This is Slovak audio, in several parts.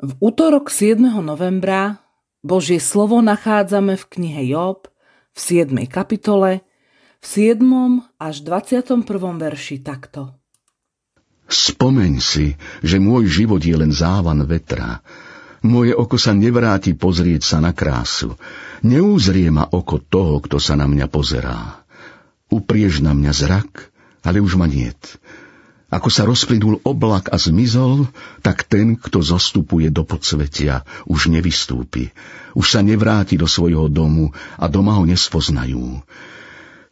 útorok 7. novembra Božie slovo nachádzame v knihe Job v 7. kapitole v 7. až 21. verši takto. Spomeň si, že môj život je len závan vetra. Moje oko sa nevráti pozrieť sa na krásu. Neúzrie ma oko toho, kto sa na mňa pozerá. Upriež na mňa zrak, ale už ma niet. Ako sa rozplynul oblak a zmizol, tak ten, kto zostupuje do podsvetia, už nevystúpi. Už sa nevráti do svojho domu a doma ho nespoznajú.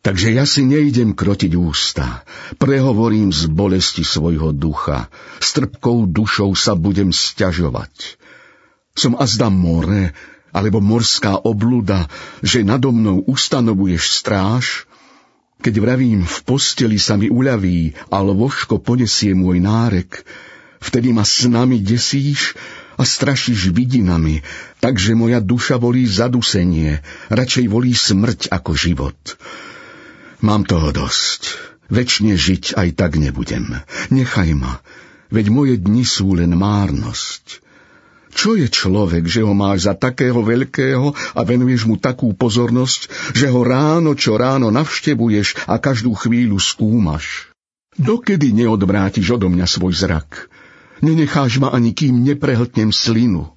Takže ja si nejdem krotiť ústa, prehovorím z bolesti svojho ducha, s trpkou dušou sa budem sťažovať. Som azda more, alebo morská obluda, že nado mnou ustanovuješ stráž, keď vravím, v posteli sa mi uľaví a lôžko ponesie môj nárek, vtedy ma s nami desíš a strašíš vidinami, takže moja duša volí zadusenie, radšej volí smrť ako život. Mám toho dosť. Večne žiť aj tak nebudem. Nechaj ma, veď moje dni sú len márnosť. Čo je človek, že ho máš za takého veľkého a venuješ mu takú pozornosť, že ho ráno čo ráno navštevuješ a každú chvíľu skúmaš? Dokedy neodvrátiš odo mňa svoj zrak? Nenecháš ma ani kým neprehltnem slinu.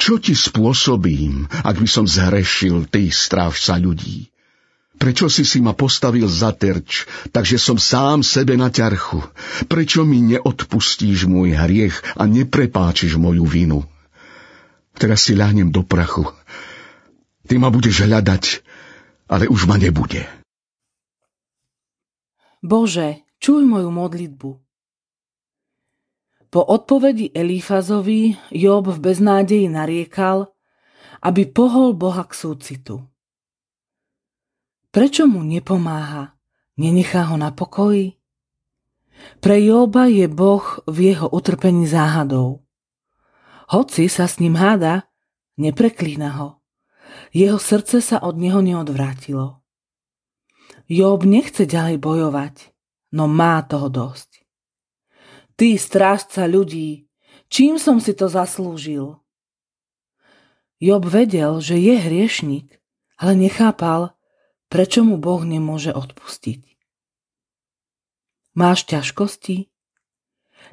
Čo ti spôsobím, ak by som zhrešil, ty strážca ľudí? Prečo si si ma postavil za terč, takže som sám sebe na ťarchu? Prečo mi neodpustíš môj hriech a neprepáčiš moju vinu? Teraz si ľahnem do prachu. Ty ma budeš hľadať, ale už ma nebude. Bože, čuj moju modlitbu. Po odpovedi Elífazovi Job v beznádeji nariekal, aby pohol Boha k súcitu. Prečo mu nepomáha? Nenechá ho na pokoji? Pre Joba je Boh v jeho utrpení záhadou. Hoci sa s ním háda, nepreklína ho. Jeho srdce sa od neho neodvrátilo. Job nechce ďalej bojovať, no má toho dosť. Ty, strážca ľudí, čím som si to zaslúžil? Job vedel, že je hriešnik, ale nechápal, Prečo mu Boh nemôže odpustiť? Máš ťažkosti?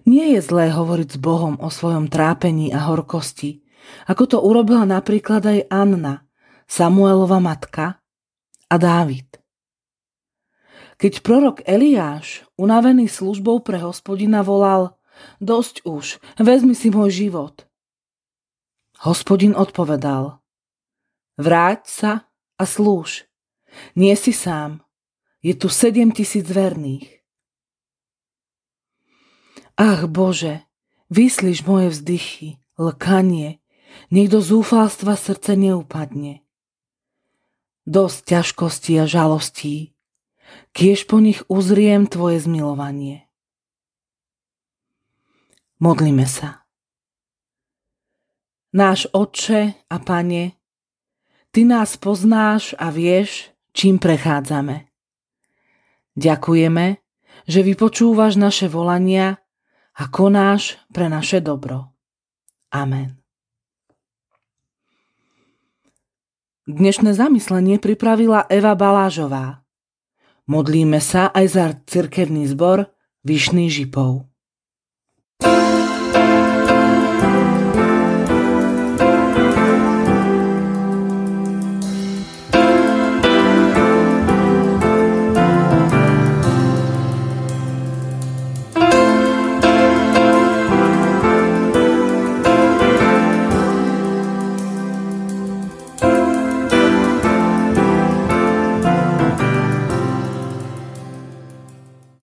Nie je zlé hovoriť s Bohom o svojom trápení a horkosti, ako to urobila napríklad aj Anna, Samuelova matka a Dávid. Keď prorok Eliáš, unavený službou pre hospodina, volal Dosť už, vezmi si môj život. Hospodin odpovedal Vráť sa a slúž, nie si sám. Je tu sedem tisíc verných. Ach Bože, vyslíš moje vzdychy, lkanie, do zúfalstva srdce neupadne. Dosť ťažkostí a žalostí, kiež po nich uzriem Tvoje zmilovanie. Modlíme sa. Náš Otče a Pane, Ty nás poznáš a vieš, čím prechádzame. Ďakujeme, že vypočúvaš naše volania a konáš pre naše dobro. Amen. Dnešné zamyslenie pripravila Eva Balážová. Modlíme sa aj za cirkevný zbor Vyšný žipov.